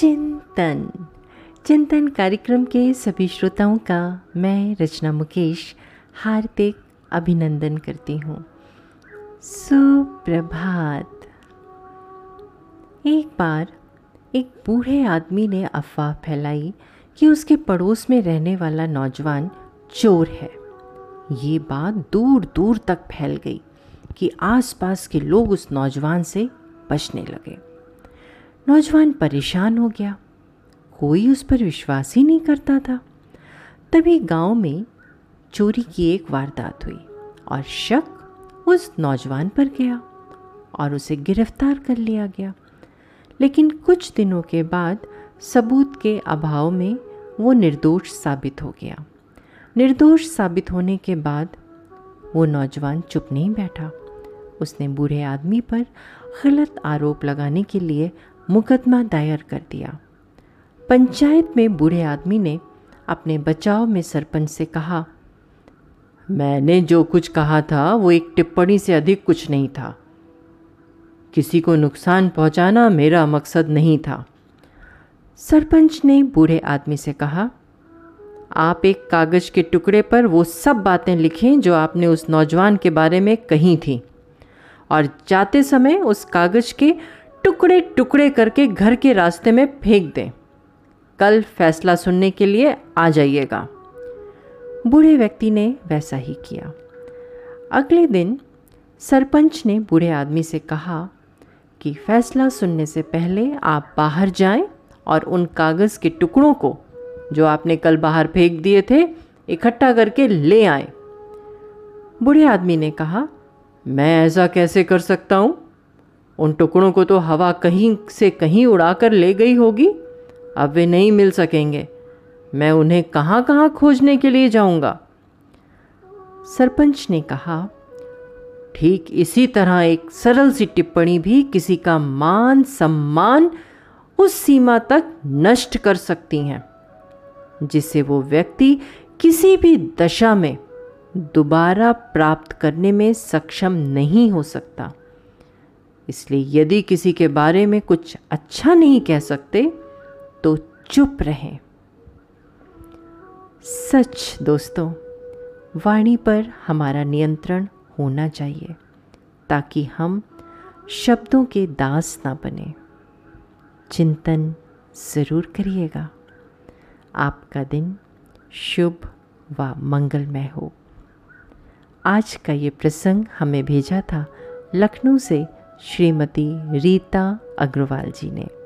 चिंतन। चिंतन कार्यक्रम के सभी श्रोताओं का मैं रचना मुकेश हार्दिक अभिनंदन करती हूँ। सुप्रभात। एक बार एक बूढ़े आदमी ने अफवाह फैलाई कि उसके पड़ोस में रहने वाला नौजवान चोर है। ये बात दूर दूर तक फैल गई कि आसपास के लोग उस नौजवान से बचने लगे। नौजवान परेशान हो गया। कोई उस पर विश्वास ही नहीं करता था। तभी गाँव में चोरी की एक वारदात हुई और शक उस नौजवान पर गया और उसे गिरफ़्तार कर लिया गया। लेकिन कुछ दिनों के बाद सबूत के अभाव में वो निर्दोष साबित हो गया। निर्दोष साबित होने के बाद वो नौजवान चुप नहीं बैठा। उसने बूढ़े आदमी पर गलत आरोप लगाने के लिए मुकदमा दायर कर दिया। पंचायत में बूढ़े आदमी ने अपने बचाव में सरपंच से कहा, मैंने जो कुछ कहा था, वो एक टिप्पणी से अधिक कुछ नहीं था। किसी को नुकसान पहुंचाना मेरा मकसद नहीं था। सरपंच ने बूढ़े आदमी से कहा, आप एक कागज़ के टुकड़े पर वो सब बातें लिखें जो आपने उस नौजवान के बारे में कही थी, और जाते समय उस कागज़ के टुकड़े टुकड़े करके घर के रास्ते में फेंक दें। कल फैसला सुनने के लिए आ जाइएगा। बूढ़े व्यक्ति ने वैसा ही किया। अगले दिन सरपंच ने बूढ़े आदमी से कहा कि फैसला सुनने से पहले आप बाहर जाएँ और उन कागज़ के टुकड़ों को, जो आपने कल बाहर फेंक दिए थे, इकट्ठा करके ले आए। बूढ़े आदमी ने कहा, मैं ऐसा कैसे कर सकता हूँ? उन टुकड़ों को तो हवा कहीं से कहीं उड़ाकर ले गई होगी। अब वे नहीं मिल सकेंगे। मैं उन्हें कहाँ कहाँ खोजने के लिए जाऊँगा? सरपंच ने कहा, ठीक इसी तरह एक सरल सी टिप्पणी भी किसी का मान, सम्मान उस सीमा तक नष्ट कर सकती हैं, जिसे वो व्यक्ति किसी भी दशा में दोबारा प्राप्त करने में सक्षम नहीं हो सकता। इसलिए यदि किसी के बारे में कुछ अच्छा नहीं कह सकते तो चुप रहें। सच दोस्तों, वाणी पर हमारा नियंत्रण होना चाहिए, ताकि हम शब्दों के दास ना बने। चिंतन ज़रूर करिएगा। आपका दिन शुभ व मंगलमय हो। आज का ये प्रसंग हमें भेजा था लखनऊ से श्रीमती रीता अग्रवाल जी ने।